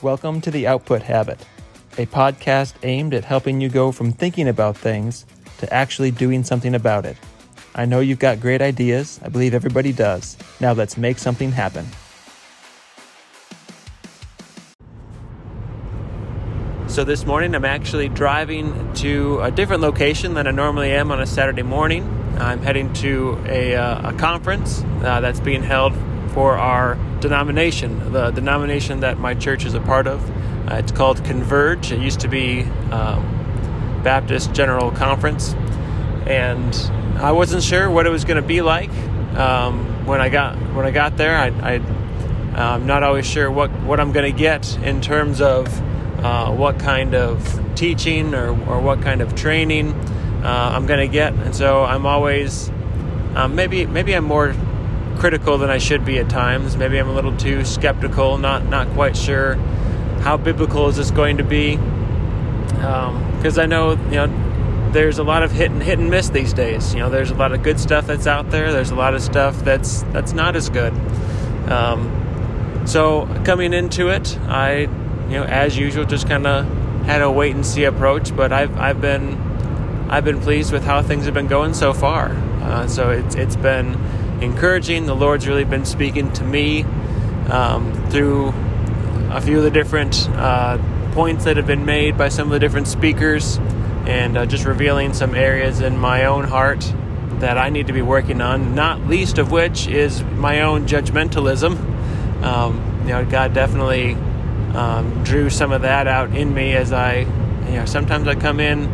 Welcome to The Output Habit, a podcast aimed at helping you go from thinking about things to actually doing something about it. I know you've got great ideas. I believe everybody does. Now let's make something happen. So, this morning I'm actually driving to a different location than I normally am on a Saturday morning. I'm heading to a, uh, a conference uh, that's being held for our denomination, the denomination that my church is a part of. Uh, it's called Converge. It used to be um, Baptist General Conference, and I wasn't sure what it was going to be like um, when I got when I got there. I, I'm not always sure what what I'm going to get in terms of uh, what kind of teaching or, or what kind of training uh, I'm going to get, and so I'm always um, maybe maybe I'm more critical than I should be at times. Maybe I'm a little too skeptical, not not quite sure how biblical is this going to be. Because um, I know you know there's a lot of hit and hit and miss these days. You know, there's a lot of good stuff that's out there. There's a lot of stuff that's that's not as good. Um, so coming into it, I you know as usual just kind of had a wait and see approach. But I've I've been I've been pleased with how things have been going so far. Uh, so it's it's been encouraging. The Lord's really been speaking to me um, through a few of the different uh, points that have been made by some of the different speakers and uh, just revealing some areas in my own heart that I need to be working on, not least of which is my own judgmentalism. Um, you know, God definitely um, drew some of that out in me as I, you know, sometimes I come in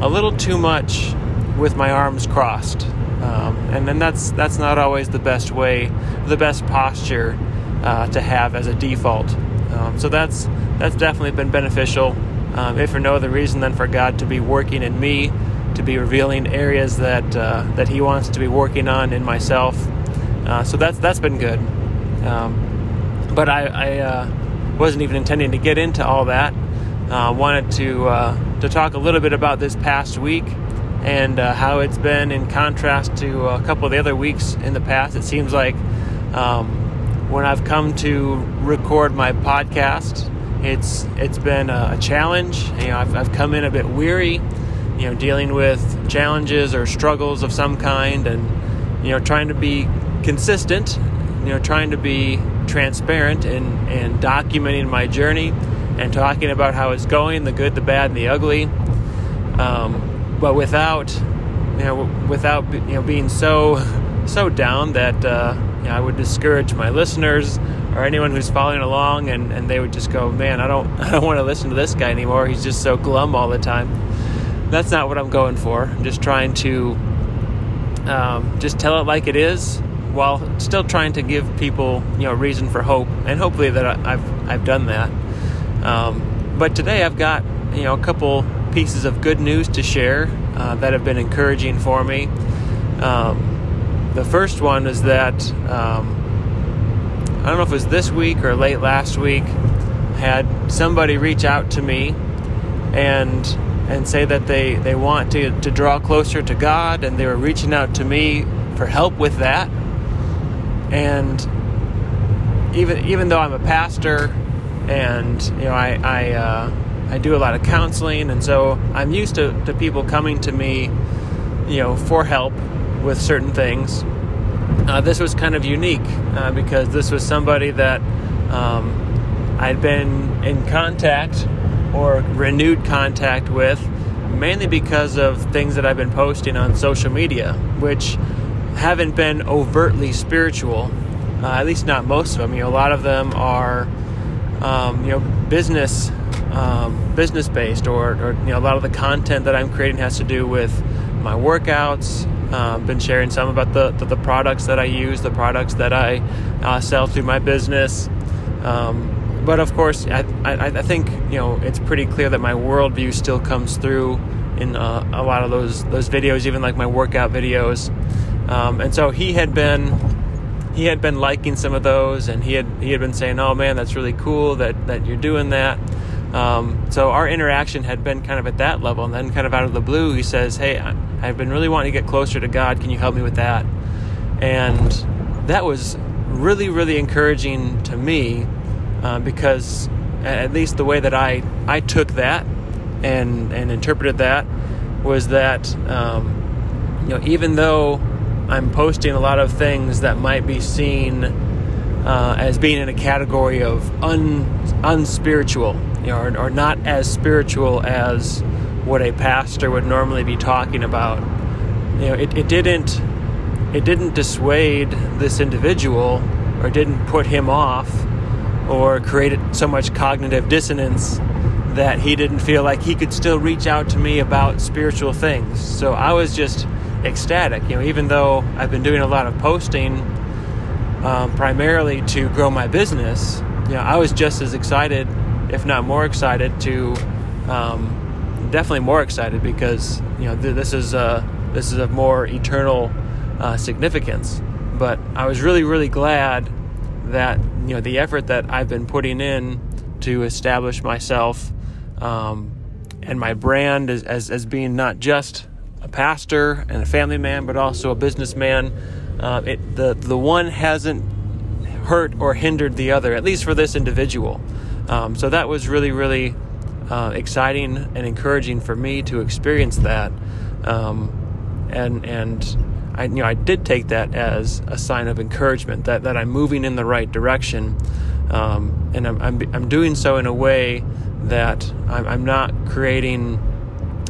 a little too much with my arms crossed. Um, and then that's that's not always the best way, the best posture uh, to have as a default. Um, so that's that's definitely been beneficial, um, if for no other reason than for God to be working in me, to be revealing areas that uh, that He wants to be working on in myself. Uh, so that's that's been good. Um, but I, I uh, wasn't even intending to get into all that. Uh, wanted to uh, to talk a little bit about this past week and uh, how it's been in contrast to a couple of the other weeks in the past. It seems like um, when I've come to record my podcast, it's it's been a, challenge. You know, I've, I've come in a bit weary, you know, dealing with challenges or struggles of some kind, and you know, trying to be consistent. You know, trying to be transparent and and documenting my journey and talking about how it's going, the good, the bad, and the ugly. Um, but without you know without you know being so so down that uh, you know, I would discourage my listeners or anyone who's following along and, and they would just go man I don't I don't want to listen to this guy anymore. He's just so glum all the time. That's not what I'm going for. I'm just trying to um, just tell it like it is while still trying to give people you know reason for hope and hopefully that I, have I've done that. Um, but today I've got you know a couple pieces of good news to share uh, that have been encouraging for me. Um, the first one is that um, I don't know if it was this week or late last week, had somebody reach out to me and and say that they, they want to, to draw closer to God and they were reaching out to me for help with that. And even even though I'm a pastor and you know I, I uh, I do a lot of counseling, and so I'm used to, to people coming to me, you know, for help with certain things. Uh, this was kind of unique uh, because this was somebody that um, I'd been in contact or renewed contact with mainly because of things that I've been posting on social media, which haven't been overtly spiritual, uh, at least not most of them. You know, a lot of them are, um, you know, business um, business based, or, or you know, a lot of the content that I'm creating has to do with my workouts. Um, been sharing some about the, the, the products that I use, the products that I uh, sell through my business. Um, but of course, I, I, I, think you know it's pretty clear that my worldview still comes through in uh, a lot of those those videos, even like my workout videos. Um, and so he had been he had been liking some of those, and he had he had been saying, "Oh man, that's really cool that that you're doing that." Um, so our interaction had been kind of at that level, and then kind of out of the blue, he says, "Hey, I've been really wanting to get closer to God. Can you help me with that?" And that was really, really encouraging to me uh, because at least the way that I I took that and and interpreted that was that um, you know even though I'm posting a lot of things that might be seen uh, as being in a category of un unspiritual, you know, or, or not as spiritual as what a pastor would normally be talking about. You know, it, it didn't it didn't dissuade this individual or didn't put him off or create so much cognitive dissonance that he didn't feel like he could still reach out to me about spiritual things. So I was just ecstatic, you know, even though I've been doing a lot of posting um, primarily to grow my business, you know, I was just as excited, if not more excited, to um, definitely more excited because you know th- this is a this is a more eternal uh, significance. But I was really really glad that you know the effort that I've been putting in to establish myself um, and my brand as, as, as being not just a pastor and a family man, but also a businessman. Uh, it, the the one hasn't hurt or hindered the other, at least for this individual. Um, so that was really really uh, exciting and encouraging for me to experience that, um, and and I you know I did take that as a sign of encouragement that that I'm moving in the right direction, um, and I'm, I'm I'm doing so in a way that I'm, I'm not creating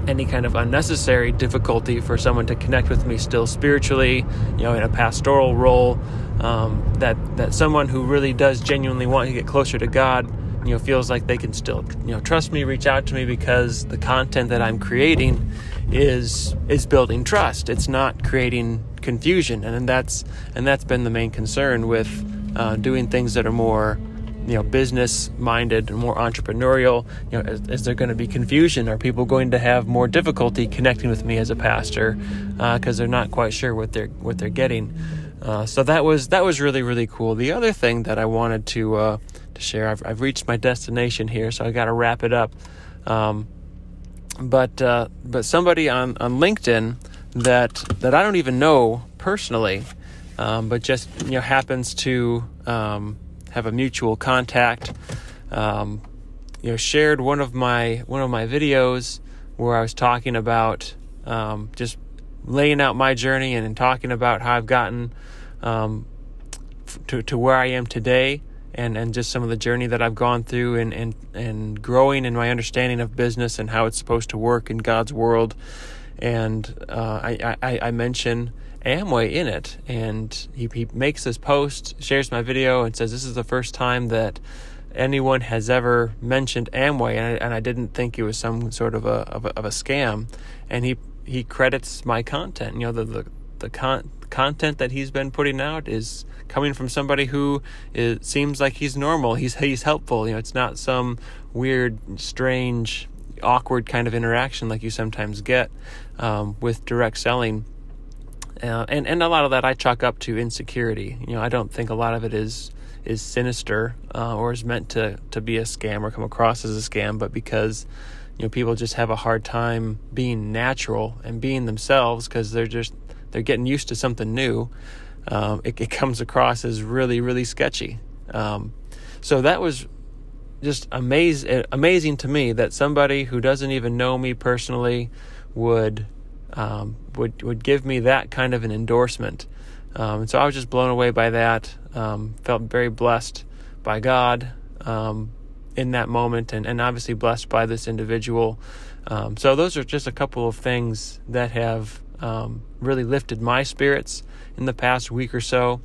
any kind of unnecessary difficulty for someone to connect with me still spiritually, you know, in a pastoral role. Um, that that someone who really does genuinely want to get closer to God, you know, feels like they can still, you know, trust me, reach out to me because the content that I'm creating is is building trust. It's not creating confusion, and that's and that's been the main concern with uh, doing things that are more you know business minded and more entrepreneurial you know is, is there going to be confusion? Are people going to have more difficulty connecting with me as a pastor because uh, they're not quite sure what they're what they're getting? Uh, so that was that was really really cool. The other thing that i wanted to uh, to share I've, I've reached my destination here so i got to wrap it up. Um, but uh, but somebody on, on linkedin that that i don't even know personally um, but just you know happens to um, have a mutual contact. Um, you know, shared one of my one of my videos where I was talking about um, just laying out my journey and, and, talking about how I've gotten um, to to where I am today, and and just some of the journey that I've gone through, and and and growing in my understanding of business and how it's supposed to work in God's world. And uh, I, I I mention Amway in it. And he, he makes this post, shares my video, and says, This is the first time that anyone has ever mentioned Amway. And I, and I didn't think it was some sort of a, of a, of a scam. And he, he credits my content. You know, the, the, the con- content that he's been putting out is coming from somebody who is, seems like he's normal. He's, he's helpful. You know, it's not some weird, strange, awkward kind of interaction like you sometimes get um, with direct selling uh, and and a lot of that I chalk up to insecurity. You know, I don't think a lot of it is is sinister uh, or is meant to to be a scam or come across as a scam, but because you know people just have a hard time being natural and being themselves because they're just they're getting used to something new. Um, it, it, comes across as really really sketchy. Um, so that was just amaz- amazing to me that somebody who doesn't even know me personally would um, would would give me that kind of an endorsement. Um, and so I was just blown away by that. Um, felt very blessed by God um, in that moment, and, and obviously blessed by this individual. Um, so those are just a couple of things that have um, really lifted my spirits in the past week or so,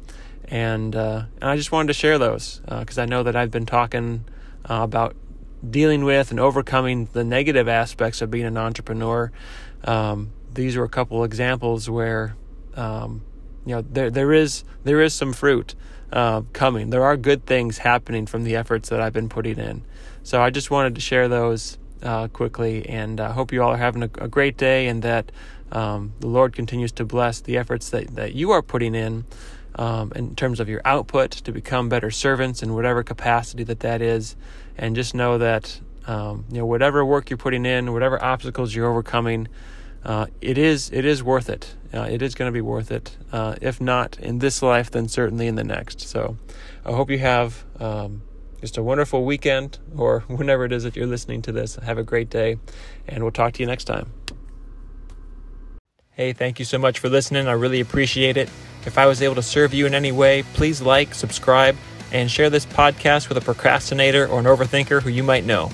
and uh, and I just wanted to share those because uh, I know that I've been talking uh, about dealing with and overcoming the negative aspects of being an entrepreneur. Um, these were a couple examples where um, you know there there is there is some fruit uh, coming. There are good things happening from the efforts that I've been putting in. So I just wanted to share those uh, quickly, and I uh, hope you all are having a, a great day, and that um, the Lord continues to bless the efforts that that you are putting in. Um, in terms of your output to become better servants in whatever capacity that that is, and just know that um, you know whatever work you're putting in, whatever obstacles you're overcoming, uh, it is it is worth it. Uh, it is going to be worth it. Uh, if not in this life, then certainly in the next. So I hope you have um, just a wonderful weekend, or whenever it is that you're listening to this. Have a great day, and we'll talk to you next time. Hey, thank you so much for listening. I really appreciate it. If I was able to serve you in any way, please like, subscribe, and share this podcast with a procrastinator or an overthinker who you might know.